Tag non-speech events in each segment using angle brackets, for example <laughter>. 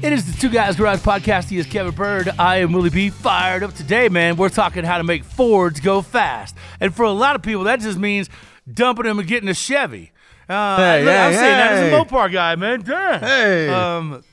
It is the Two Guys Garage podcast. He is Kevin Byrd. I am Willie B. Fired up today, man. We're talking how to make Fords go fast. And for a lot of people, that just means dumping them and getting a Chevy. Uh, Hey, look, I'm hey, saying that as a. Mopar guy, man. Damn. Hey. Um,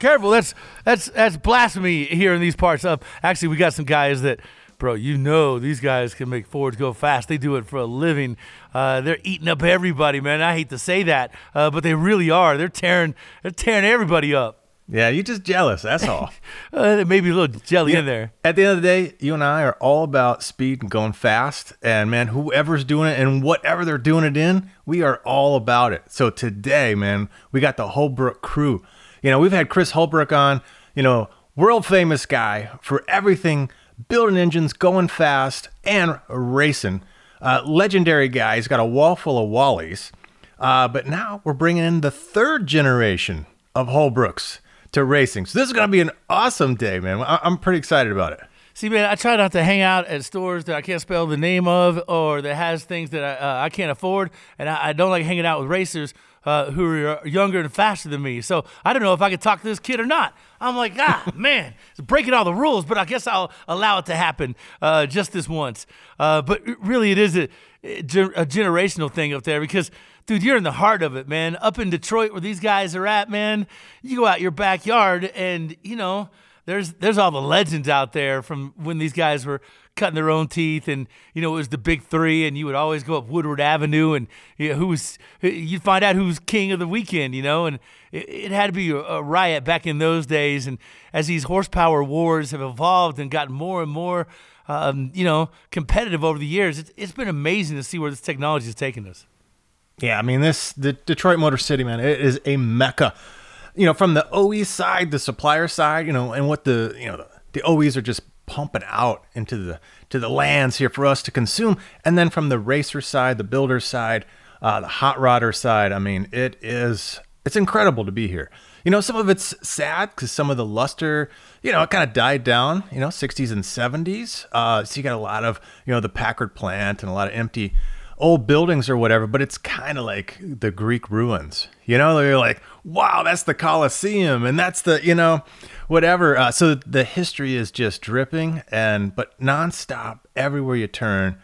careful. That's that's that's blasphemy here in these parts. Of actually, we got some guys that, bro. You know, these guys can make Fords go fast. They do it for a living. Uh, they're eating up everybody, man. I hate to say that, uh, but they really are. They're tearing. They're tearing everybody up. Yeah, you're just jealous, that's all. <laughs> Uh, there may be a little jelly in there. At the end of the day, you and I are all about speed and going fast. And man, whoever's doing it and whatever they're doing it in, we are all about it. So today, man, we got the Holbrook crew. You know, we've had Chris Holbrook on, you know, world famous guy for everything building engines, going fast, and racing. Uh, legendary guy. He's got a wall full of Wallies. Uh, but now we're bringing in the third generation of Holbrooks to racing. So this is going to be an awesome day, man. I- I'm pretty excited about it. See, man, I try not to hang out at stores that I can't spell the name of or that has things that I, uh, I can't afford, and I, I don't like hanging out with racers uh, who are younger and faster than me. So I don't know if I could talk to this kid or not. I'm like, ah, <laughs> man, it's breaking all the rules, but I guess I'll allow it to happen uh, just this once. Uh, but really, it is a, a generational thing up there because dude, you're in the heart of it, man. Up in Detroit, where these guys are at, man, you go out your backyard, and you know, there's there's all the legends out there from when these guys were cutting their own teeth, and you know, it was the big three, and you would always go up Woodward Avenue, and you know, who was you'd find out who's king of the weekend, you know, and it, it had to be a, a riot back in those days, and as these horsepower wars have evolved and gotten more and more. Um, you know, competitive over the years. It's, it's been amazing to see where this technology has taken us. Yeah, I mean this the Detroit Motor City, man, it is a mecca. You know, from the OE side, the supplier side, you know, and what the you know the, the OEs are just pumping out into the to the lands here for us to consume, and then from the racer side, the builder side, uh, the hot rodder side, I mean, it is it's incredible to be here. You know, some of it's sad because some of the luster, you know, it kind of died down. You know, 60s and 70s. Uh, so you got a lot of you know the Packard plant and a lot of empty old buildings or whatever, but it's kind of like the Greek ruins. You know, they're like, wow, that's the Colosseum, and that's the, you know, whatever. Uh, so the history is just dripping, and but nonstop everywhere you turn,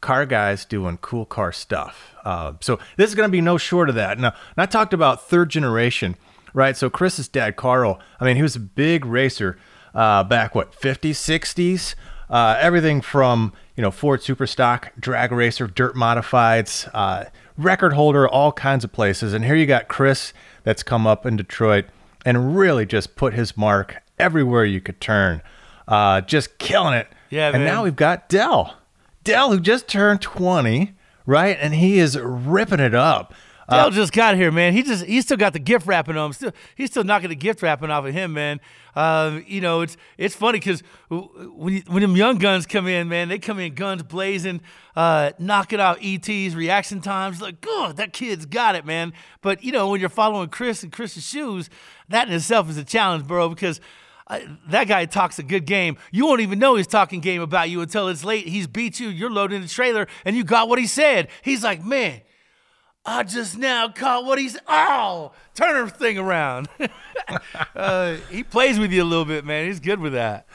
car guys doing cool car stuff. Uh, so this is going to be no short of that. Now, I talked about third generation, right? So Chris's dad, Carl, I mean, he was a big racer uh, back what 50s, 60s. Uh, everything from you know Ford Superstock, drag racer, dirt modifieds, uh, record holder, all kinds of places. And here you got Chris that's come up in Detroit and really just put his mark everywhere you could turn, uh, just killing it. Yeah, and man. now we've got Del, Del who just turned 20, right? And he is ripping it up. Dale just got here, man. He just he still got the gift wrapping on him. Still, he's still knocking the gift wrapping off of him, man. Uh, you know, it's it's funny because when you, when them young guns come in, man, they come in guns blazing, uh, knocking out ETs, reaction times. Like, God, that kid's got it, man. But you know, when you're following Chris and Chris's shoes, that in itself is a challenge, bro, because. Uh, that guy talks a good game. You won't even know he's talking game about you until it's late. He's beat you. You're loading the trailer, and you got what he said. He's like, man, I just now caught what he's. Oh, turn her thing around. <laughs> uh, he plays with you a little bit, man. He's good with that.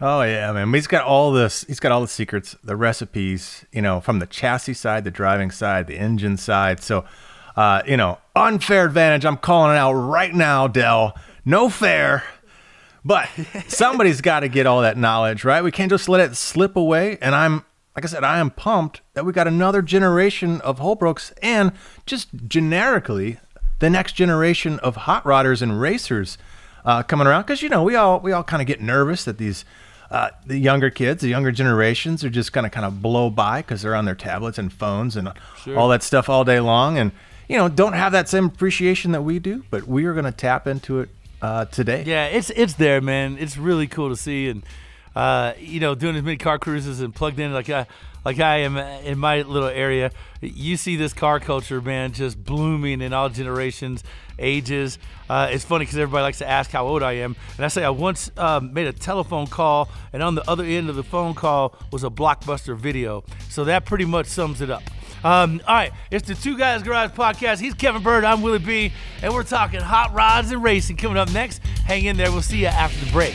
Oh yeah, man. He's got all this. He's got all the secrets, the recipes. You know, from the chassis side, the driving side, the engine side. So, uh, you know, unfair advantage. I'm calling it out right now, Del. No fair. But <laughs> somebody's got to get all that knowledge, right? We can't just let it slip away. And I'm, like I said, I am pumped that we got another generation of Holbrooks and just generically the next generation of hot rodders and racers uh, coming around. Because you know, we all we all kind of get nervous that these uh, the younger kids, the younger generations, are just gonna kind of blow by because they're on their tablets and phones and sure. all that stuff all day long, and you know, don't have that same appreciation that we do. But we are gonna tap into it uh, today. Yeah, it's it's there, man. It's really cool to see, and uh, you know, doing as many car cruises and plugged in like I like I am in my little area. You see this car culture, man, just blooming in all generations, ages. Uh, it's funny because everybody likes to ask how old I am, and I say I once um, made a telephone call, and on the other end of the phone call was a blockbuster video. So that pretty much sums it up. Um, all right, it's the Two Guys Garage podcast. He's Kevin Byrd. I'm Willie B, and we're talking hot rods and racing coming up next. Hang in there. We'll see you after the break.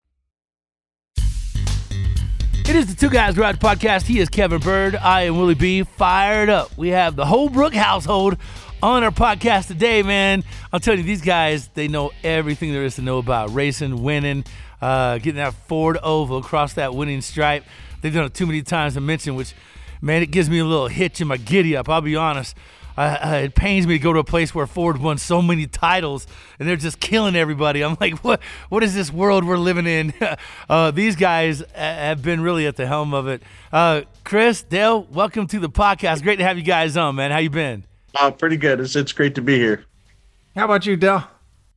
It is the Two Guys Garage Podcast. He is Kevin Byrd. I am Willie B. Fired up. We have the Holbrook household on our podcast today, man. I'll tell you, these guys, they know everything there is to know about racing, winning, uh, getting that Ford Oval across that winning stripe. They've done it too many times to mention, which, man, it gives me a little hitch in my giddy up. I'll be honest. Uh, it pains me to go to a place where Ford won so many titles and they're just killing everybody. I'm like, what? What is this world we're living in? <laughs> uh, these guys have been really at the helm of it. Uh, Chris, Dale, welcome to the podcast. Great to have you guys on, man. How you been? Uh, pretty good. It's, it's great to be here. How about you, Dale?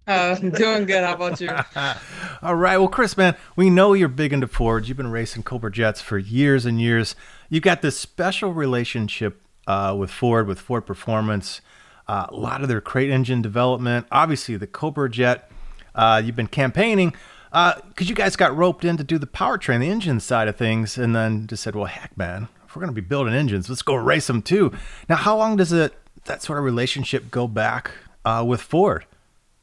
Uh, <laughs> doing good. How about you? <laughs> All right. Well, Chris, man, we know you're big into Ford. You've been racing Cobra Jets for years and years. You've got this special relationship uh, with Ford, with Ford Performance, uh, a lot of their crate engine development. Obviously, the Cobra Jet. Uh, you've been campaigning because uh, you guys got roped in to do the powertrain, the engine side of things, and then just said, "Well, heck, man, if we're going to be building engines, let's go race them too." Now, how long does it that sort of relationship go back uh, with Ford?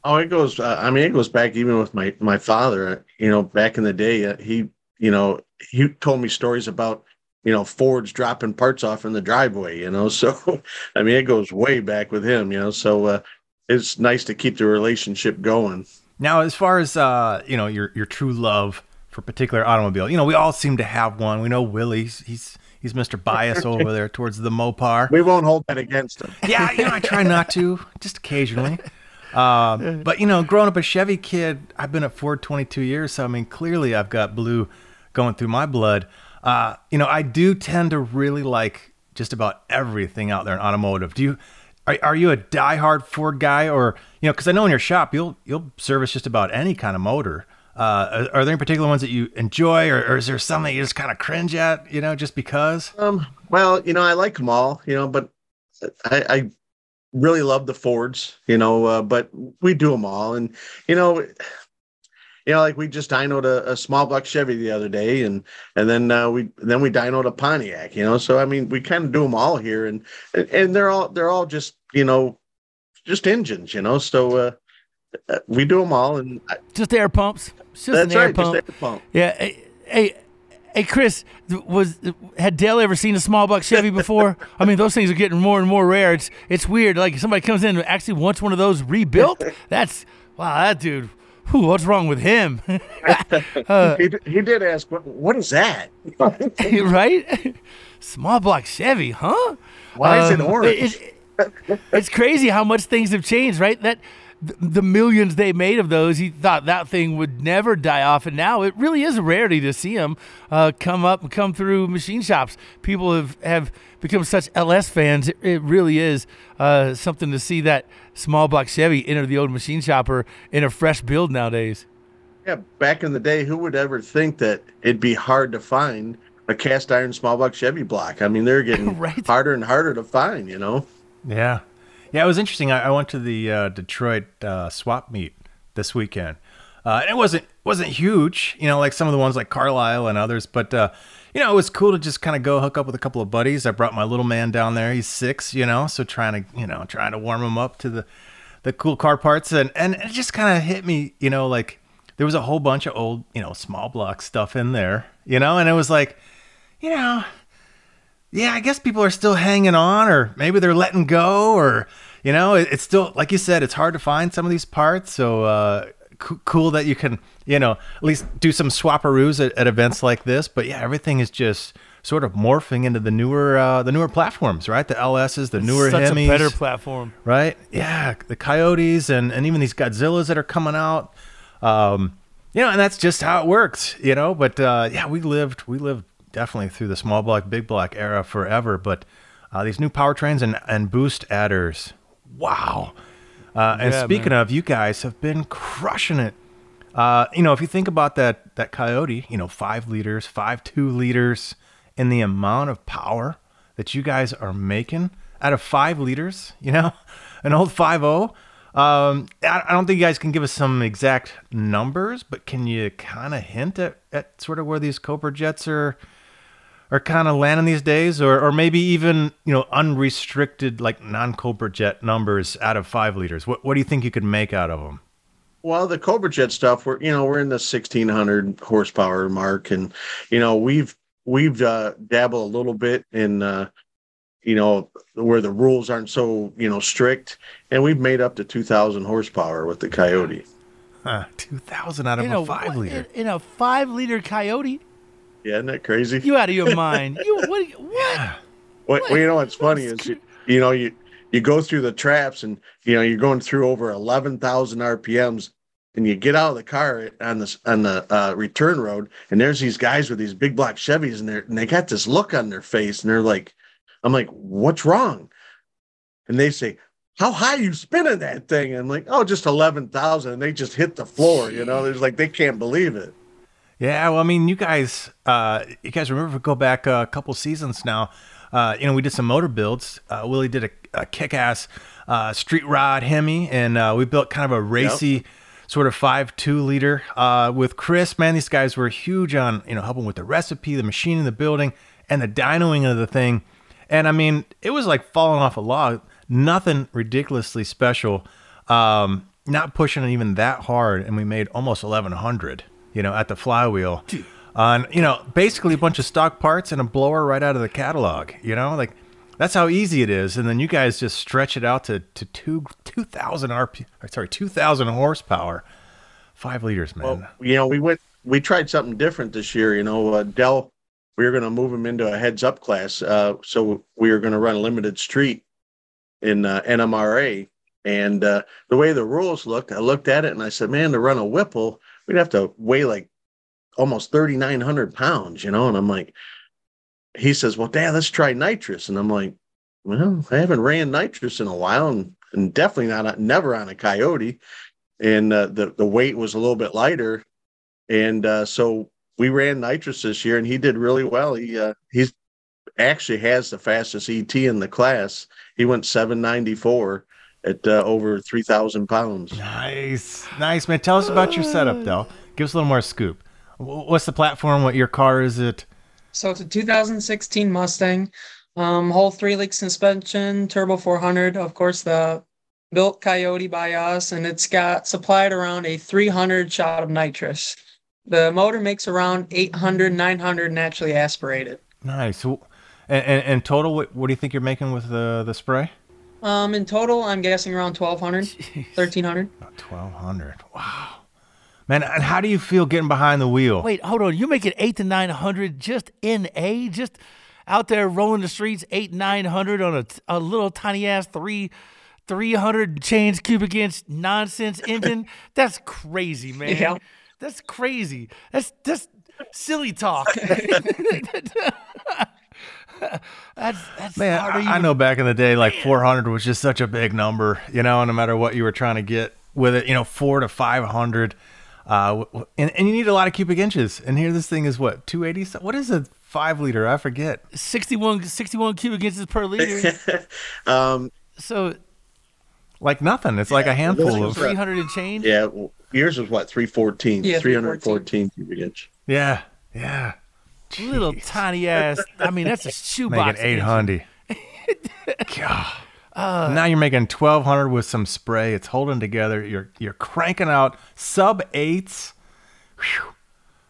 Oh, it goes. Uh, I mean, it goes back even with my my father. You know, back in the day, he you know he told me stories about you know Fords dropping parts off in the driveway. You know, <laughs> so I mean, it goes way back with him. You know, so uh, it's nice to keep the relationship going. Now, as far as uh, you know, your your true love for a particular automobile, you know, we all seem to have one. We know Willie's he's he's Mr. Bias <laughs> over there towards the Mopar. We won't hold that against him. Yeah, you know, I try <laughs> not to, just occasionally. Um, but you know, growing up a Chevy kid, I've been at Ford 22 years, so I mean, clearly I've got blue going through my blood. Uh, you know, I do tend to really like just about everything out there in automotive. Do you? Are, are you a diehard Ford guy, or you know? Because I know in your shop you'll you'll service just about any kind of motor. Uh, are, are, there any particular ones that you enjoy, or, or is there some that you just kind of cringe at? You know, just because? Um. Well, you know, I like them all. You know, but I, I really love the Fords, you know, uh, but we do them all. And, you know, you know, like we just dynoed a, a small block Chevy the other day, and and then uh, we then we dynoed a Pontiac. You know, so I mean, we kind of do them all here, and and they're all they're all just you know, just engines. You know, so uh, uh we do them all, and just air pumps. Just that's an air right, pump. Just air pump. Yeah. Hey, hey Hey Chris, was had Dale ever seen a small block Chevy <laughs> before? I mean, those things are getting more and more rare. It's it's weird. Like somebody comes in and actually wants one of those rebuilt. <laughs> That's wow, that dude. Whew, what's wrong with him? <laughs> Uh, he, d- he did ask, what, what is that? <laughs> right? Small block Chevy, huh? Why is it Um, orange? it- it's crazy how much things have changed, right? That th- the millions they made of those, he thought that thing would never die off, and now it really is a rarity to see them uh, come up and come through machine shops. People have have become such LS fans. It, it really is uh, something to see that small block Chevy enter the old machine shopper in a fresh build nowadays. Yeah, back in the day, who would ever think that it'd be hard to find a cast iron small block Chevy block? I mean, they're getting <laughs> Right. harder and harder to find, you know? Yeah, yeah. It was interesting. I, I went to the uh, Detroit uh, swap meet this weekend, uh, and it wasn't wasn't huge, you know, like some of the ones like Carlisle and others. But uh, you know, it was cool to just kind of go hook up with a couple of buddies. I brought my little man down there. He's six, you know, so trying to you know trying to warm him up to the the cool car parts, and and it just kind of hit me, you know, like there was a whole bunch of old, you know, small block stuff in there, you know, and it was like, you know yeah, I guess people are still hanging on, or maybe they're letting go, or you know, it, it's still like you said, it's hard to find some of these parts. So uh, co- cool that you can, you know, at least do some swapperoos at, at events like this. But yeah, everything is just sort of morphing into the newer, uh, the newer platforms, right? The LSs, the newer Such Hemis, a better platform. right? Yeah, the Coyotes and and even these Godzillas that are coming out. Um, you know, and that's just how it works, you know. But uh, yeah, we lived we lived definitely through the small block, big block era forever. But uh, these new powertrains and and boost adders, wow. Uh, and Yeah, speaking man. of, you guys have been crushing it. Uh, you know, if you think about that that Coyote, you know, five liters, five two liters, and the amount of power that you guys are making out of five liters, you know, <laughs> an old five zero. Um, I, I don't think you guys can give us some exact numbers, but can you kind of hint at, at sort of where these Cobra jets are are kind of landing these days, or or maybe even you know unrestricted like non Cobra jet numbers out of five liters? What what do you think you could make out of them? Well, the Cobra Jet stuff, we're you know we're in the sixteen hundred horsepower mark, and you know we've we've uh, dabbled a little bit in uh, you know where the rules aren't so you know strict, and we've made up to two thousand horsepower with the Coyote. Huh, two thousand out of In a a five liter. In, in a five liter Coyote, Yeah, isn't that crazy? you out of your mind? You what? <laughs> What? What, well, you know what's funny is you, you know you you go through the traps and you know you're going through over eleven thousand RPMs and you get out of the car on this on the uh, return road and there's these guys with these big black Chevys and they and they got this look on their face and they're like, I'm like, what's wrong? And they say, how high you spinning that thing? And I'm like, oh, just eleven thousand. And they just hit the floor. You know, there's like they can't believe it. Yeah, well, I mean, you guys, uh, you guys remember if we go back a couple seasons now. Uh, you know, we did some motor builds. Uh, Willie did a, a kick-ass uh, street rod Hemi, and uh, we built kind of a racy sort of five two liter uh, with Chris. Man, these guys were huge on you know helping with the recipe, the machining, the building, and the dynoing of the thing. And I mean, it was like falling off a log. Nothing ridiculously special. Um, not pushing it even that hard, and we made almost 1100. You know, at the flywheel, on you know basically a bunch of stock parts and a blower right out of the catalog. You know, like that's how easy it is. And then you guys just stretch it out to to two two thousand RP. Sorry, two thousand horsepower, five liters, man. Well, you know, we went, we tried something different this year. You know, uh, Del, we were going to move him into a heads up class. Uh, so we were going to run limited street in uh, NMRA. And uh, the way the rules looked, I looked at it and I said, man, to run a Whipple, we'd have to weigh like almost 3,900 pounds, you know? And I'm like, he says, well, dad, let's try nitrous. And I'm like, well, I haven't ran nitrous in a while and, and definitely not, never on a coyote. And uh, the, the weight was a little bit lighter. And uh, so we ran nitrous this year and he did really well. He, uh, he's actually has the fastest ET in the class. He went 794 at uh, over 3,000 pounds. Nice, nice, man. Tell us about your setup, <sighs> though. Give us a little more scoop. What's the platform? What your car is it? So it's a 2016 Mustang, um, whole three link suspension, turbo 400. Of course, the built Coyote by us, and it's got supplied around a 300 shot of nitrous. The motor makes around 800, 900 naturally aspirated. Nice. And, and, and total, what, what do you think you're making with the the spray? Um, in total, I'm guessing around 1200, 1300. Twelve hundred. Wow. Man, and how do you feel getting behind the wheel? Wait, hold on. You're making eight to nine hundred just in a just out there rolling the streets, eight nine hundred on a, a little tiny ass three. 300 change cubic inch nonsense <laughs> engine. That's crazy, man. Yeah. That's crazy. That's that's silly talk. <laughs> <laughs> <laughs> that's that's Man, hard to I, I know back in the day, like 400 was just such a big number, you know, no matter what you were trying to get with it, you know, four to 500. Uh, w- w- and, and you need a lot of cubic inches. And here this thing is what, 280? What is a five liter? I forget. 61, 61 cubic inches per liter. <laughs> Um, so Like nothing. It's like a handful of. uh, 300 and change. yeah, well, yours was what 314, Yeah, 314 cubic inch. Yeah. Yeah. Little tiny ass. I mean, that's a shoebox. Making engine. 800. <laughs> God. now you're making 1200 with some spray. It's holding together. You're you're cranking out sub eights. Whew.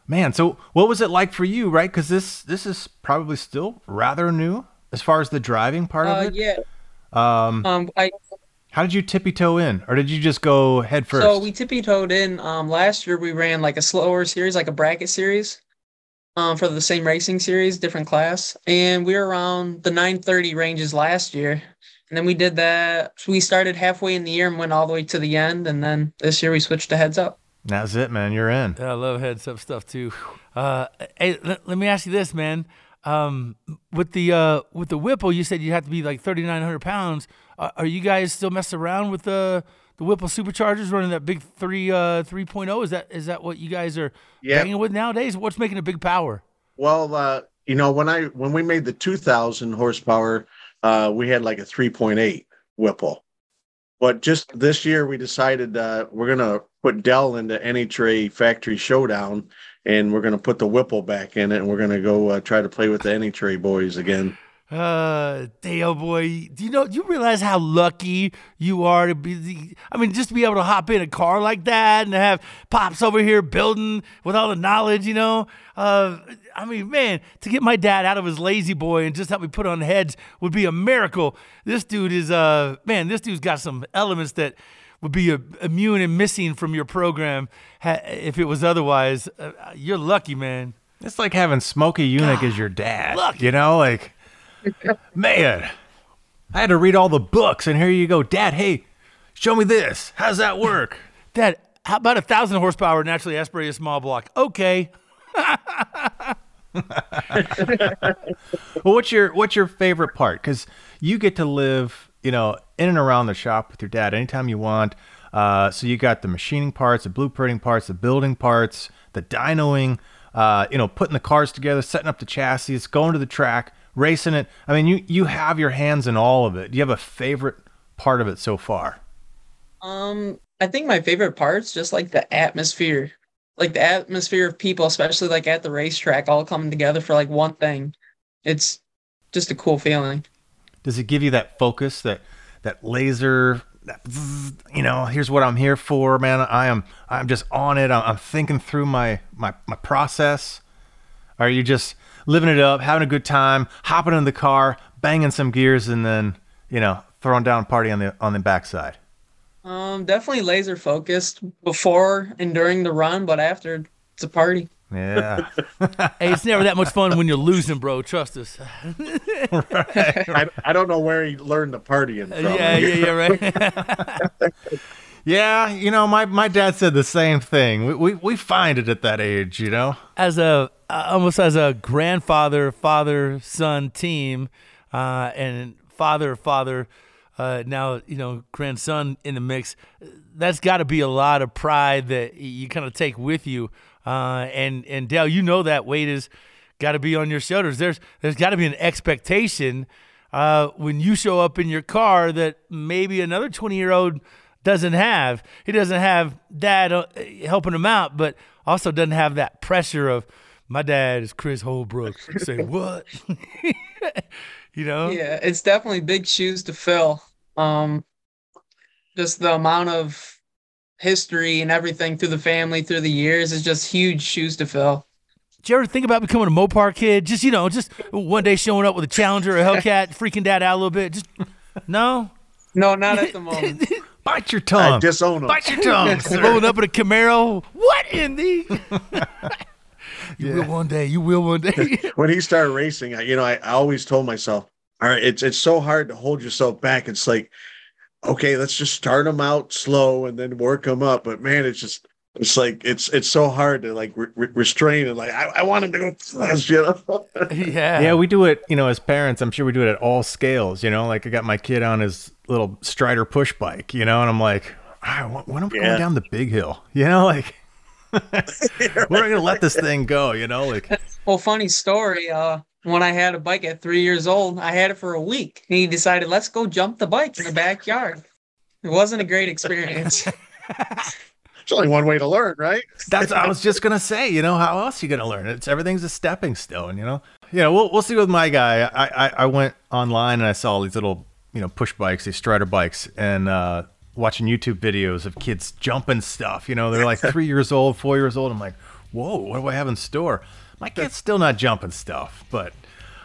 Man, so what was it like for you, right? Because this this is probably still rather new as far as the driving part of Uh, it. yeah. Um, um, I How did you tippy toe in, or did you just go head first? So we tippy toed in. Um, last year we ran like a slower series, like a bracket series, um, for the same racing series, different class, and we were around the 930 ranges last year. And then we did that. We started halfway in the year and went all the way to the end, and then this year we switched to heads up. That's it, man. You're in. I love heads up stuff too. Uh, hey, let, let me ask you this, man. Um, with the uh, with the Whipple, you said you have to be like 3,900 pounds. Uh, are you guys still messing around with the the Whipple superchargers running that big three uh 3.0? Is that is that what you guys are Yeah. banging with nowadays? What's making a big power? Well, uh, you know, when I when we made the 2000 horsepower, uh, we had like a 3.8 Whipple. But just this year, we decided uh, we're gonna put Del into NHRA Factory Showdown, and we're gonna put the Whipple back in it, and we're gonna go uh, try to play with the NHRA boys again. Uh, Dale boy, do you know? Do you realize how lucky you are to be? The, I mean, just to be able to hop in a car like that and have pops over here building with all the knowledge, you know. Uh, I mean, man, to get my dad out of his lazy boy and just help me put on heads would be a miracle. This dude is, uh, man, this dude's got some elements that would be immune and missing from your program if it was otherwise. Uh, you're lucky, man. It's like having Smokey Yunick as your dad. Look. You know, like, man, I had to read all the books, and here you go, Dad. Hey, show me this. How's that work? <laughs> Dad, how about a thousand horsepower naturally aspirated small block? Okay. <laughs> Well, what's your what's your favorite part? Because you get to live, you know, in and around the shop with your dad anytime you want. Uh, so you got the machining parts, the blueprinting parts, the building parts, the dynoing, uh, you know, putting the cars together, setting up the chassis, going to the track, racing it. I mean, you you have your hands in all of it. Do you have a favorite part of it so far? Um, I think my favorite part's just like the atmosphere, like the atmosphere of people, especially like at the racetrack, all coming together for like one thing. It's just a cool feeling. Does it give you that focus, that that laser, that you know, here's what I'm here for, man. I am I'm just on it. I'm, I'm thinking through my my my process. Are you just living it up, having a good time, hopping in the car, banging some gears, and then you know throwing down a party on the on the backside? Um, definitely laser focused before and during the run, but after it's a party. Yeah, <laughs> Hey, it's never that much fun when you're losing, bro. Trust us. <laughs> I, I don't know where he learned the partying from. yeah, yeah, yeah, right. <laughs> yeah. You know, my my dad said the same thing. We we, we find it at that age, you know. as a uh, almost as a grandfather, father, son team, uh, and father, father, uh, now you know grandson in the mix. That's got to be a lot of pride that you kind of take with you. Uh, and and Dale, you know that weight is got to be on your shoulders. There's there's got to be an expectation uh, when you show up in your car that maybe another 20 year old doesn't have. He doesn't have dad helping him out, but also doesn't have that pressure of my dad is Chris Holbrook. Say <laughs> what? <laughs> you know? Yeah, it's definitely big shoes to fill. Um, just the amount of history and everything through the family through the years is just huge shoes to fill. Did you ever think about becoming a Mopar kid? Just you know, just one day showing up with a Challenger or a <laughs> Hellcat, freaking dad out a little bit. Just no. No, not at the moment. Bite your I tongue. disown them. Bite your tongue. Rolling up in a Camaro. What in the? You will one day. You will one day. <laughs> when he started racing, I, you know, I, I always told myself, all right, it's it's so hard to hold yourself back. It's like, okay, let's just start them out slow and then work them up. But man, it's just it's like it's it's so hard to like re- re- restrain and like I, I want him to go fast, you know. <laughs> <laughs> yeah. Yeah, we do it, you know, as parents. I'm sure we do it at all scales, you know. Like I got my kid on his little Strider push bike, you know, and I'm like, all right, when- when am I Yeah. going down the big hill? You know, like, when are we gonna let this thing go? You know, like, Well, funny story. Uh, when I had a bike at three years old, I had it for a week. And he decided, let's go jump the bike in the backyard. It wasn't a great experience. <laughs> There's only one way to learn, right? that's I was just gonna say. You know, how else you gonna learn? It's everything's a stepping stone. You know, yeah. We'll we'll see with my guy. I I, I went online and I saw all these little you know push bikes, these Strider bikes, and uh, watching YouTube videos of kids jumping stuff. You know, they're like three years old, four years old. I'm like, whoa, what do I have in store? My kid's still not jumping stuff, but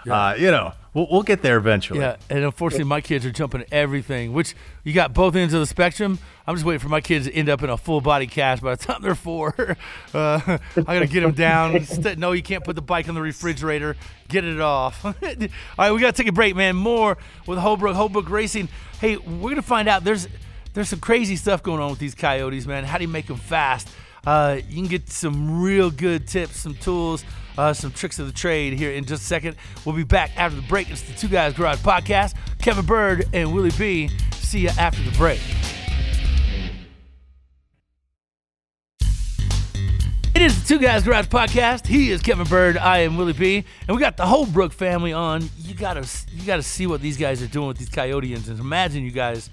uh, you know, we'll we'll get there eventually. Yeah, and unfortunately, my kids are jumping everything. Which you got both ends of the spectrum. I'm just waiting for my kids to end up in a full body cast by the time they're four. <laughs> Uh, I gotta get them down. No, you can't put the bike on the refrigerator. Get it off. <laughs> All right, we gotta take a break, man. More with Holbrook, Holbrook Racing. Hey, we're gonna find out. There's there's some crazy stuff going on with these coyotes, man. How do you make them fast? Uh, you can get some real good tips, some tools, uh, some tricks of the trade here in just a second. We'll be back after the break. It's the Two Guys Garage Podcast. Kevin Byrd and Willie B. See you after the break. It is the Two Guys Garage Podcast. He is Kevin Byrd. I am Willie B. And we got the Holbrook family on. You gotta you gotta see what these guys are doing with these coyote engines. Imagine you guys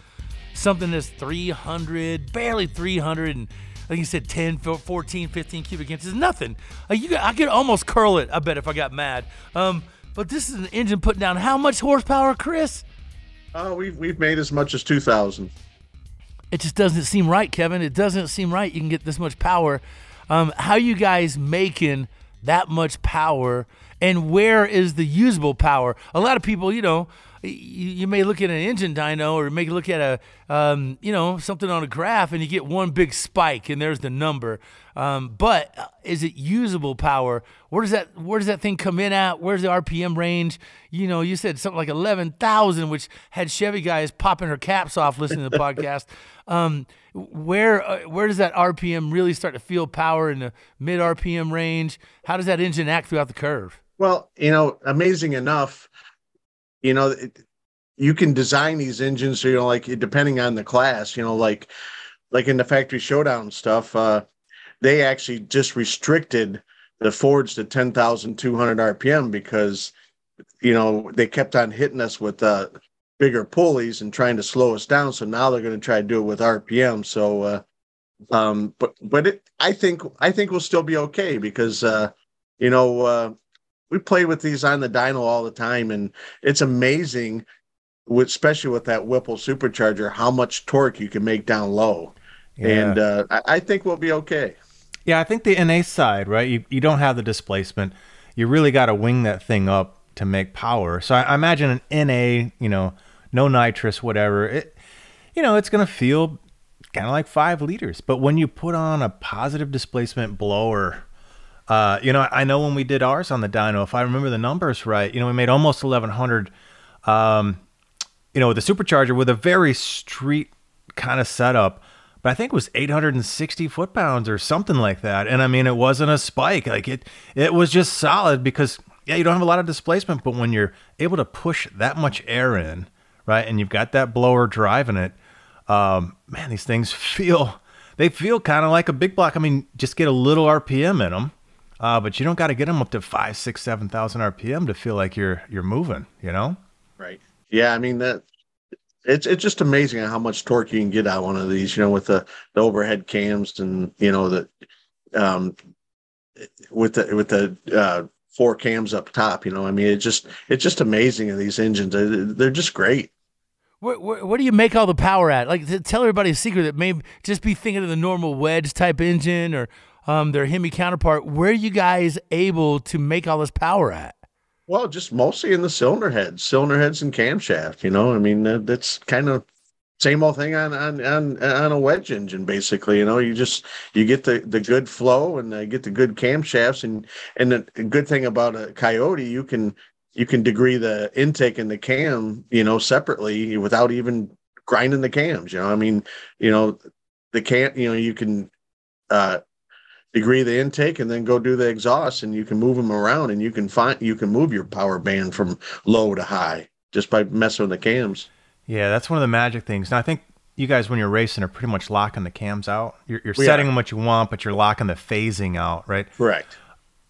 something that's 300, barely 300, and like you said 10, 14, 15 cubic inches. Nothing. Like you I could almost curl it. I bet if I got mad. Um, but this is an engine putting down how much horsepower, Chris? Oh, we've we've made as much as two thousand. It just doesn't seem right, Kevin. It doesn't seem right. You can get this much power. Um, how you guys making that much power, and where is the usable power? A lot of people, you know, you, you may look at an engine dyno or may look at a, um, you know, something on a graph, and you get one big spike, and there's the number. Um, but uh, is it usable power? Where does that where does that thing come in at? Where's the RPM range? You know, you said something like eleven thousand, which had Chevy guys popping her caps off listening to the podcast. <laughs> Um, where uh, where does that RPM really start to feel power in the mid RPM range? How does that engine act throughout the curve? Well, you know, amazing enough, you know, it, you can design these engines, so you know, like depending on the class, you know, like like in the factory showdown stuff, uh, they actually just restricted the Fords to 10,200 RPM because, you know, they kept on hitting us with uh, bigger pulleys and trying to slow us down. So now they're going to try to do it with RPM. So, uh, um, but but it, I think I think we'll still be okay because, uh, you know, uh, we play with these on the dyno all the time, and it's amazing, especially with that Whipple supercharger, how much torque you can make down low. And uh, I, think we'll be okay. Yeah, I think the NA side, right? You you don't have the displacement. You really got to wing that thing up to make power. So I, I imagine an NA, you know, no nitrous, whatever. It, you know, it's gonna feel kind of like five liters. But when you put on a positive displacement blower, uh, you know, I know when we did ours on the dyno, if I remember the numbers right, you know, we made almost 1100. Um, you know, with a supercharger with a very street kind of setup but I think it was 860 foot pounds or something like that. And I mean, it wasn't a spike. Like it, it was just solid because yeah, you don't have a lot of displacement, but when you're able to push that much air in, right, and you've got that blower driving it, um, man, these things <laughs> feel they feel kind of like a big block. I mean, just get a little RPM in them, uh, but you don't got to get them up to five, six, seven thousand RPM to feel like you're you're moving. You know? Right. Yeah, I mean that it's it's just amazing how much torque you can get out one of these, you know, with the, the overhead cams and you know the um with the with the uh four cams up top, you know. I mean, it's just it's just amazing in these engines. They're, they're just great. What, what, where do you make all the power at? Like, tell everybody a secret that may just be thinking of the normal wedge type engine or um, their Hemi counterpart. Where are you guys able to make all this power at? Well, just mostly in the cylinder heads, cylinder heads and camshaft. You know, I mean, that's kind of same old thing on on on on a wedge engine. Basically, you know, you just you get the the good flow and uh, get the good camshafts, and and the good thing about a Coyote, you can you can degree the intake and the cam, you know, separately without even grinding the cams. You know, I mean, you know, the cam, you know, you can uh degree the intake and then go do the exhaust and you can move them around and you can find you can move your power band from low to high just by messing with the cams. Yeah that's one of the magic things. And i think you guys when you're racing are pretty much locking the cams out. You're, you're setting them what you want but you're locking the phasing out right? Correct.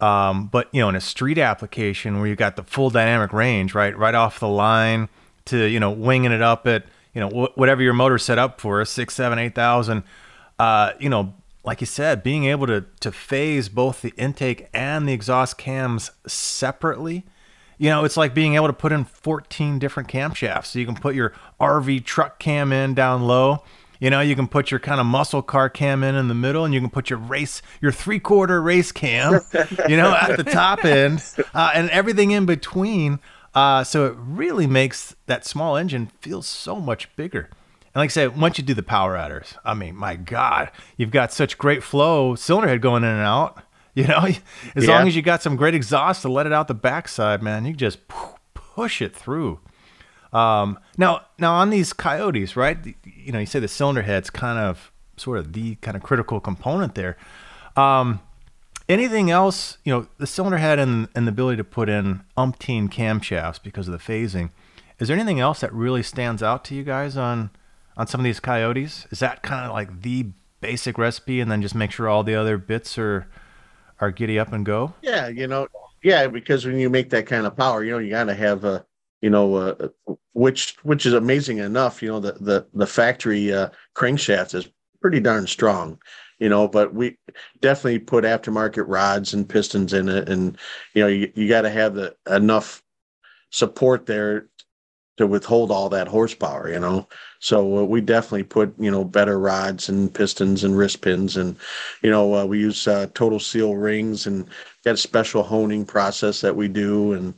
Um, but you know in a street application where you've got the full dynamic range right right off the line to you know winging it up at you know wh- whatever your motor set up for six seven eight thousand uh, you know like you said, being able to to phase both the intake and the exhaust cams separately, you know, it's like being able to put in 14 different camshafts. So you can put your RV truck cam in down low. You know, you can put your kind of muscle car cam in in the middle, and you can put your race, your three quarter race cam, <laughs> you know, at the top end, uh, and everything in between. Uh, so it really makes that small engine feel so much bigger. And like I said, once you do the power adders, I mean, my God, you've got such great flow, cylinder head going in and out. <laughs> You know, as yeah. long as you got some great exhaust to let it out the backside, man, you just push it through. Um, now, now on these coyotes, right? You know, you say the cylinder head's kind of sort of the kind of critical component there. Um, anything else? You know, the cylinder head and, and the ability to put in umpteen camshafts because of the phasing. Is there anything else that really stands out to you guys on? On some of these coyotes? Is that kind of like the basic recipe, and then just make sure all the other bits are are giddy up and go? Yeah, you know, yeah, because when you make that kind of power, you know, you got to have a, you know, which which is amazing enough. You know, the the the factory uh, crankshaft is pretty darn strong. You know, but we definitely put aftermarket rods and pistons in it, and you know, you, you got to have the enough support there to withhold all that horsepower, you know. So uh, we definitely put you know better rods and pistons and wrist pins, and you know uh, we use uh, total seal rings and got a special honing process that we do, and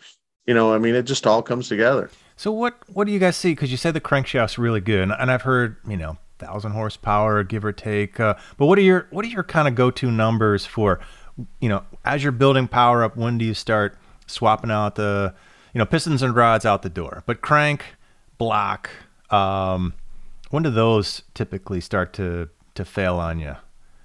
you know I mean it just all comes together. So what what do you guys see? Because you said the crankshaft's really good, and I've heard you know thousand horsepower give or take. Uh, but what are your what are your kind of go to numbers for you know as you're building power up? When do you start swapping out the you know, pistons and rods out the door, but crank, block, um, when do those typically start to to fail on you?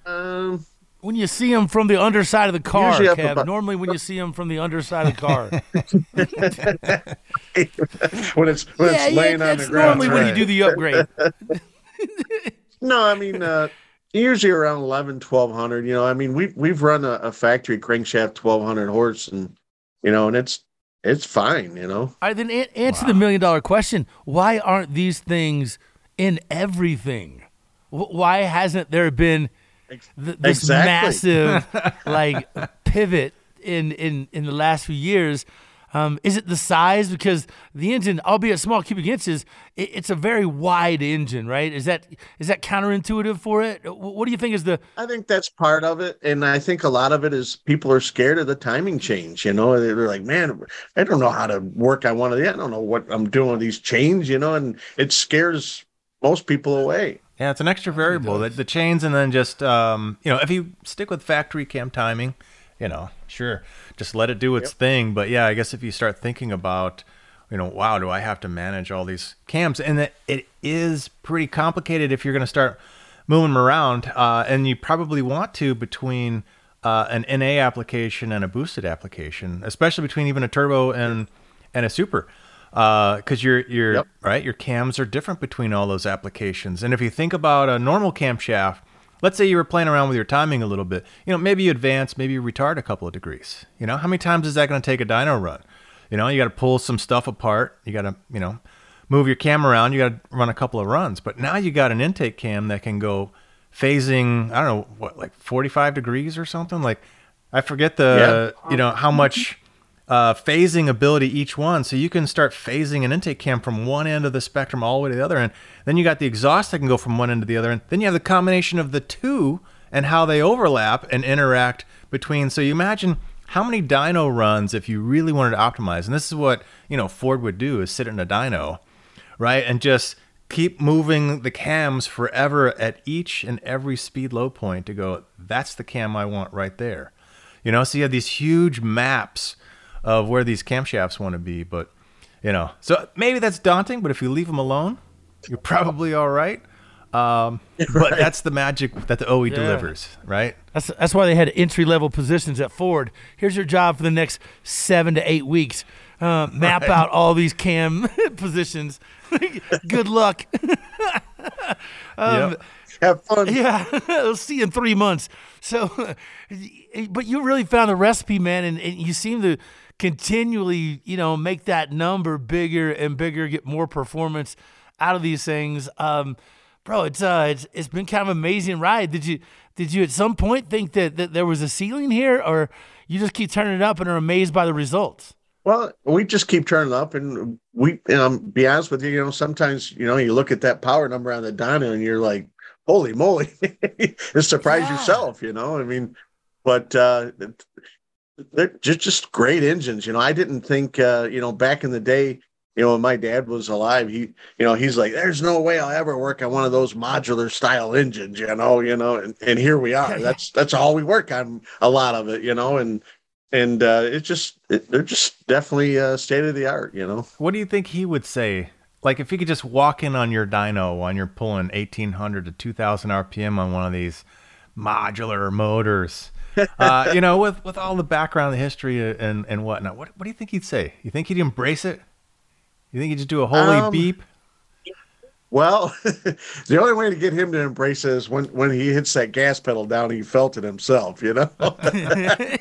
Um, when you see them from the underside of the car, Kev. About- Normally, when you see them from the underside of the car. <laughs> when it's when yeah, it's laying yeah, on the ground. normally when you do the upgrade. <laughs> <laughs> no, I mean uh, usually around 11, 1200. You know, I mean we we've run a, a factory crankshaft twelve hundred horse, and you know, and it's it's fine, you know. I then answer wow. the million dollar question: Why aren't these things in everything? Why hasn't there been th- this exactly. massive <laughs> like pivot in in in the last few years? Um, is it the size? Because the engine, albeit small cubic inches, it, it's a very wide engine, right? Is that is that counterintuitive for it? What do you think is the? I think that's part of it, and I think a lot of it is people are scared of the timing change. You know, they're like, "Man, I don't know how to work on one of these. I don't know what I'm doing with these chains." You know, and it scares most people away. Yeah, it's an extra variable. The, the chains, and then just um, you know, if you stick with factory cam timing, you know, sure, just let it do its yep. thing. But yeah, I guess if you start thinking about, you know, wow, do I have to manage all these cams? And it, it is pretty complicated if you're going to start moving them around. Uh, and you probably want to between uh, an NA application and a boosted application, especially between even a turbo and and a super because uh, your your yep. right your cams are different between all those applications. And if you think about a normal camshaft, let's say you were playing around with your timing a little bit. You know, maybe you advance, maybe you retard a couple of degrees. You know, how many times is that going to take a dyno run? You know, you got to pull some stuff apart. You got to, you know, move your cam around. You got to run a couple of runs. But now you got an intake cam that can go phasing, I don't know, what, like 45 degrees or something? Like, I forget the, yeah. you know, how much uh, phasing ability each one. So you can start phasing an intake cam from one end of the spectrum all the way to the other end. Then you got the exhaust that can go from one end to the other end. Then you have the combination of the two and how they overlap and interact between. So you imagine how many dyno runs if you really wanted to optimize. And this is what, you know, Ford would do is sit in a dyno, right? And just keep moving the cams forever at each and every speed low point to go, that's the cam I want right there. You know, so you have these huge maps of where these camshafts want to be. But you know, so maybe that's daunting. But if you leave them alone, you're probably all right. Um, <laughs> but that's the magic that the OE yeah. delivers, right? That's that's why they had entry level positions at Ford. Here's your job for the next seven to eight weeks. Uh, map right. out all these cam <laughs> positions. <laughs> Good luck. um, yep. Have fun. Yeah, we'll see you in three months. So, but you really found the recipe, man, and, and you seem to continually, you know, make that number bigger and bigger, get more performance out of these things. Um, bro, it's uh, it's it's been kind of amazing ride. Did you did you at some point think that, that there was a ceiling here, or you just keep turning it up and are amazed by the results? Well, we just keep turning up, and we, um, be honest with you, you know, sometimes you know you look at that power number on the dyno, and you're like, holy moly, <laughs> you surprise yeah. yourself, you know. I mean, but uh, they're just just great engines. You know, I didn't think uh, you know back in the day, you know, when my dad was alive, he you know he's like, there's no way I'll ever work on one of those modular style engines. You know, you know, and, and here we are. <laughs> That's that's all we work on. A lot of it, you know, and and uh, it's just it, they're just definitely uh, state of the art. You know. What do you think he would say? Like if you could just walk in on your dyno when you're pulling 1800 to 2000 RPM on one of these modular motors <laughs> uh, you know, with with all the background, the history, and and whatnot. What what do you think he'd say? You think he'd embrace it? You think he'd just do a holy um, beep? Well, <laughs> the only way to get him to embrace it is when when he hits that gas pedal down, he felt it himself. You know. <laughs>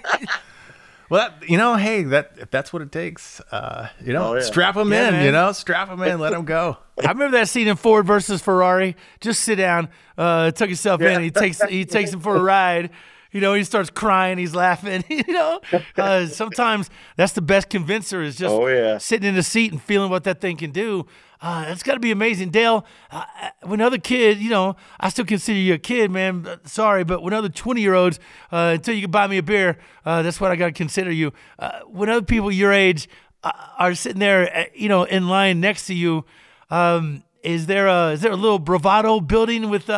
Well, that, you know, hey, that if that's what it takes, uh, you know, oh, yeah. strap him yeah, in, man. you know, strap him in, let him go. I remember that scene in Ford versus Ferrari. Just sit down, uh, tuck yourself yeah. in. He takes he takes him for a ride, you know, he starts crying, he's laughing. <laughs> You know, uh, sometimes that's the best convincer is just oh, yeah. sitting in the seat and feeling what that thing can do. Uh, it's got to be amazing, Dale. Uh, when other kids, you know, I still consider you a kid, man. Sorry, but when other twenty-year-olds, uh, until you can buy me a beer, uh, that's what I got to consider you. Uh, when other people your age uh, are sitting there, you know, in line next to you, um, is there a is there a little bravado building with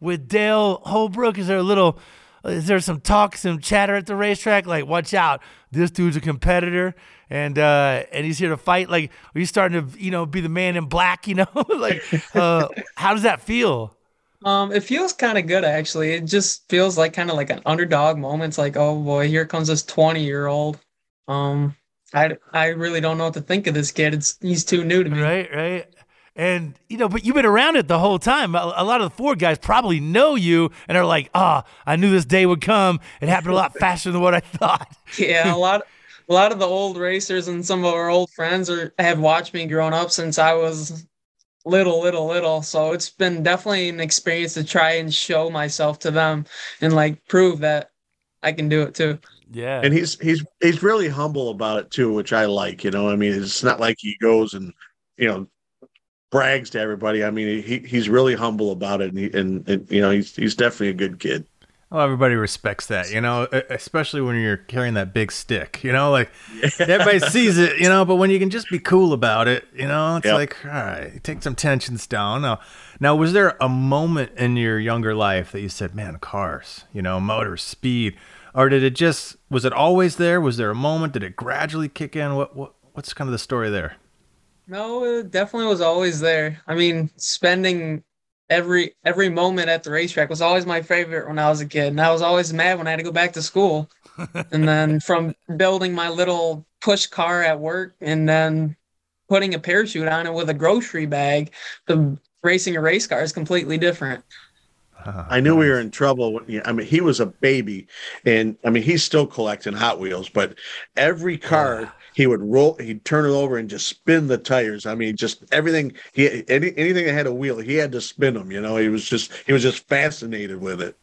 with Dale Holbrook? Is there a little is there some talk, some chatter at the racetrack? Like, watch out, this dude's a competitor, and uh, and he's here to fight. Like, are you starting to, you know, be the man in black? You know, <laughs> like, uh, how does that feel? Um, it feels kind of good actually. It just feels like kind of like an underdog moment. It's like, oh boy, here comes this twenty year old. Um, I I really don't know what to think of this kid. It's he's too new to me. Right, right. And, you know, but you've been around it the whole time. A, a, lot of the Ford guys probably know you and are like, ah, oh, I knew this day would come. It happened a lot faster than what I thought. <laughs> yeah, a lot. A lot of the old racers and some of our old friends are have watched me growing up since I was little, little, little. So it's been definitely an experience to try and show myself to them and like prove that I can do it too. Yeah. And he's he's he's really humble about it too, which I like, you know. I mean, it's not like he goes and you know brags to everybody. I mean, he he's really humble about it, and, he, and, and you know, he's he's definitely a good kid. Well, everybody respects that, you know, especially when you're carrying that big stick, you know, like everybody sees it, you know, but when you can just be cool about it, you know, it's yep. like, all right, take some tensions down. Now, now, was there a moment in your younger life that you said, man, cars, you know, motor speed, or did it just, was it always there? Was there a moment? Did it gradually kick in? What, what, what's kind of the story there? No, it definitely was always there. I mean, spending every every moment at the racetrack was always my favorite when I was a kid. And I was always mad when I had to go back to school. <laughs> and then from building my little push car at work and then putting a parachute on it with a grocery bag, the racing a race car is completely different. Ah, I knew we were in trouble. When, I mean, he was a baby, and I mean, he's still collecting Hot Wheels. But every car he would roll he'd turn it over and just spin the tires i mean just everything he any, anything that had a wheel he had to spin them you know he was just he was just fascinated with it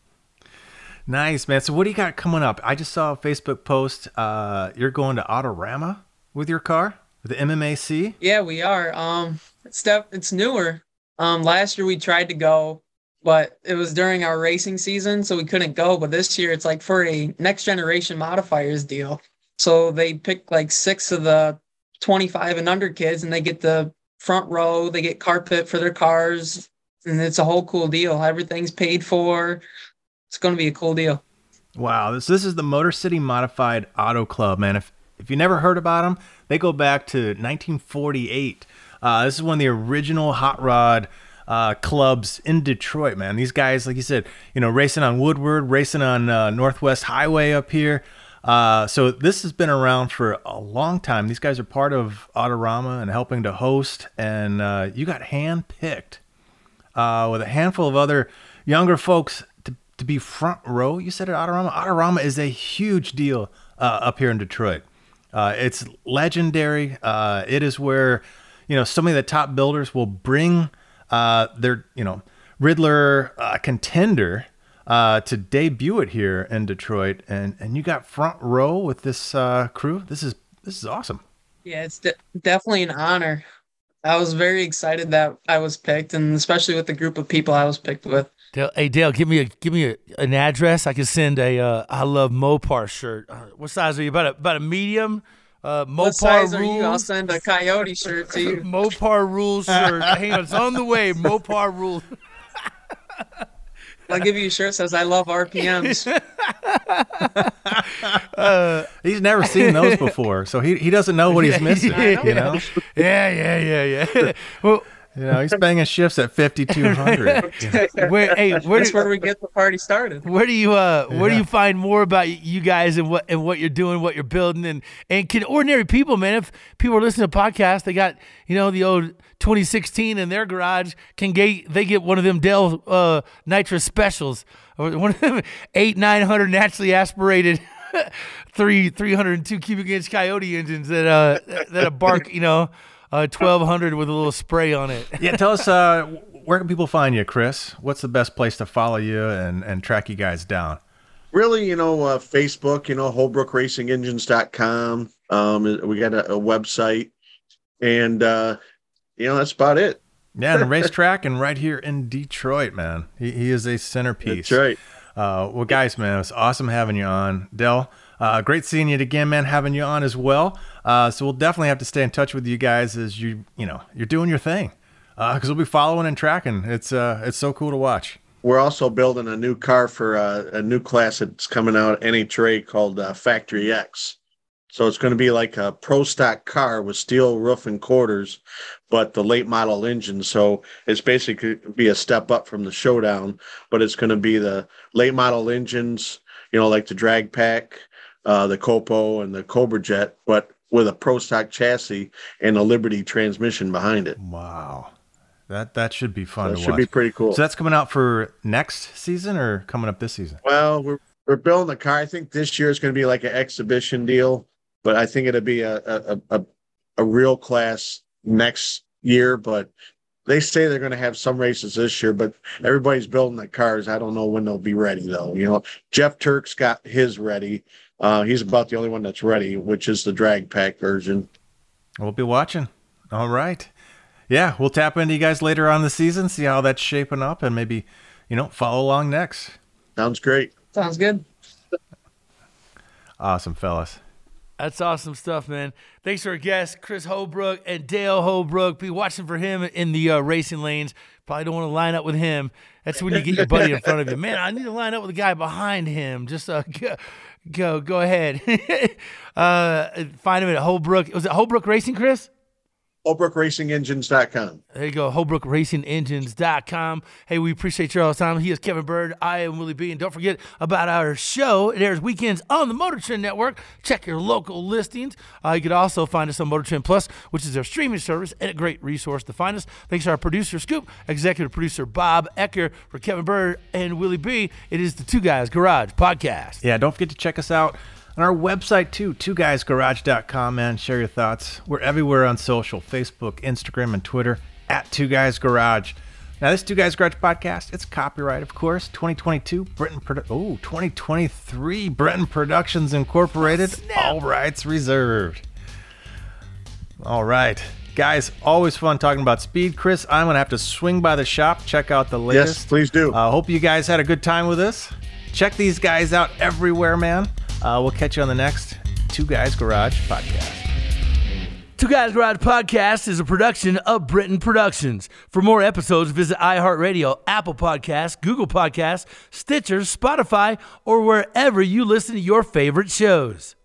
Nice, man. So what do you got coming up? I just saw a Facebook post. Uh, you're going to Autorama with your car, with the MMAC. Yeah, we are. Um, it's def- it's newer. Um, last year we tried to go, but it was during our racing season, so we couldn't go. But this year it's like for a next generation modifiers deal. So they pick like six of the 25 and under kids, and they get the front row. They get carpet for their cars, and it's a whole cool deal. Everything's paid for. It's going to be a cool deal. Wow, this this is the Motor City Modified Auto Club, man. If if you never heard about them, they go back to 1948. Uh, this is one of the original hot rod uh, clubs in Detroit, man. These guys, like you said, you know, racing on Woodward, racing on uh, Northwest Highway up here. Uh, so this has been around for a long time. These guys are part of Autorama and helping to host, and uh, you got handpicked uh, with a handful of other younger folks to, to be front row. You said at Autorama. Autorama is a huge deal uh, up here in Detroit. Uh, it's legendary. Uh, it is where you know so many of the top builders will bring their you know Ridler contender uh, to debut it here in Detroit, and and you got front row with this uh, crew. This is this is awesome. Yeah, it's de- definitely an honor. I was very excited that I was picked, and especially with the group of people I was picked with. Dale, hey Dale, give me a give me a, an address. I can send a uh, I love Mopar shirt. Uh, what size are you? About a about a medium. Uh, Mopar What size are you? I'll send a coyote shirt to you. <laughs> Mopar rules shirt. Hang on, it's on the way. Mopar rules. <laughs> I'll give you a shirt that says I love RPMs. <laughs> Uh, he's never seen those before, so he, he doesn't know what he's <laughs> missing. Yeah, You know, Yeah, yeah, yeah, yeah. <laughs> well, you know, he's banging shifts at fifty two hundred. <laughs> where hey, where That's do, where we get the party started. where do you uh where do you find more about you guys and what and what you're doing, what you're building, and and can ordinary people, man, if people are listening to podcasts, they got you know the old 2016 in their garage, can get they get one of them Del uh nitrous specials, or one of them <laughs> eight nine hundred naturally aspirated. <laughs> Three three hundred and two cubic inch Coyote engines that uh that a bark you know uh twelve hundred with a little spray on it. yeah, tell us uh, where can people find you, Chris? What's the best place to follow you and and track you guys down? really, you know, uh, Facebook, you know, HolbrookRacingEngines.com. Um, we got a, a website, and uh, you know, that's about it. Yeah, and <laughs> racetrack and right here in Detroit, man. He, he is a centerpiece. That's right. Uh, well, guys, man, it was awesome having you on. Del, uh, great seeing you again, man, having you on as well. Uh, so we'll definitely have to stay in touch with you guys as you, you know, you're doing your thing. Because we'll be following and tracking. It's uh, it's so cool to watch. We're also building a new car for uh, a new class that's coming out NHRA called uh, Factory X. So it's going to be like a pro stock car with steel roof and quarters, but the late model engine. So it's basically be a step up from the showdown, but it's going to be the late model engines, you know, like the drag pack, uh, the COPO and the Cobra Jet, but with a pro stock chassis and a Liberty transmission behind it. Wow, that that should be fun That should watch. be pretty cool. So that's coming out for next season or coming up this season? Well, we're we're building the car. I think this year is going to be like an exhibition deal, but I think it'll be a a a, a real class next year. But they say they're going to have some races this year, but everybody's building the cars. I don't know when they'll be ready though. You know, Jeff Turk's got his ready. Uh, he's about the only one that's ready, which is the drag pack version. We'll be watching. All right. Yeah, we'll tap into you guys later on the season, see how that's shaping up, and maybe, you know, follow along next. Sounds great. Sounds good. Awesome, fellas. That's awesome stuff, man. Thanks to our guests, Chris Holbrook and Dale Holbrook. Be watching for him in the uh, racing lanes. Probably don't want to line up with him. That's when you get your buddy in front of you. Man, I need to line up with the guy behind him. Just uh, <laughs> go, go, ahead. <laughs> uh, find him at Holbrook. Was it Holbrook Racing, Chris? HolbrookRacingEngines.com. There you go, HolbrookRacingEngines.com. Hey, we appreciate you all the time. He is Kevin Byrd. I am Willie B. And don't forget about our show. It airs weekends on the Motor Trend Network. Check your local listings. Uh, you can also find us on Motor Trend Plus, which is our streaming service and a great resource to find us. Thanks to our producer, Scoop, executive producer, Bob Ecker, for Kevin Byrd and Willie B. It is the Two Guys Garage podcast. Yeah, don't forget to check us out on our website too, two guysgarage.com, man. Share your thoughts. We're everywhere on social Facebook, Instagram, and Twitter at Two Guys Garage. Now, this Two Guys Garage podcast, it's copyright, of course, 2022, Britain, Produ- oh, 2023, Breton Productions Incorporated, all rights reserved. All right. Guys, always fun talking about speed. Chris, I'm going to have to swing by the shop, check out the latest. Yes, please do. I uh, hope you guys had a good time with us. Check these guys out everywhere, man. Uh, we'll catch you on the next Two Guys Garage podcast. Two Guys Garage Podcast is a production of Britain Productions. For more episodes, visit iHeartRadio, Apple Podcasts, Google Podcasts, Stitcher, Spotify, or wherever you listen to your favorite shows.